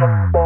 Bye.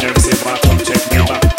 nerves if I come check me back.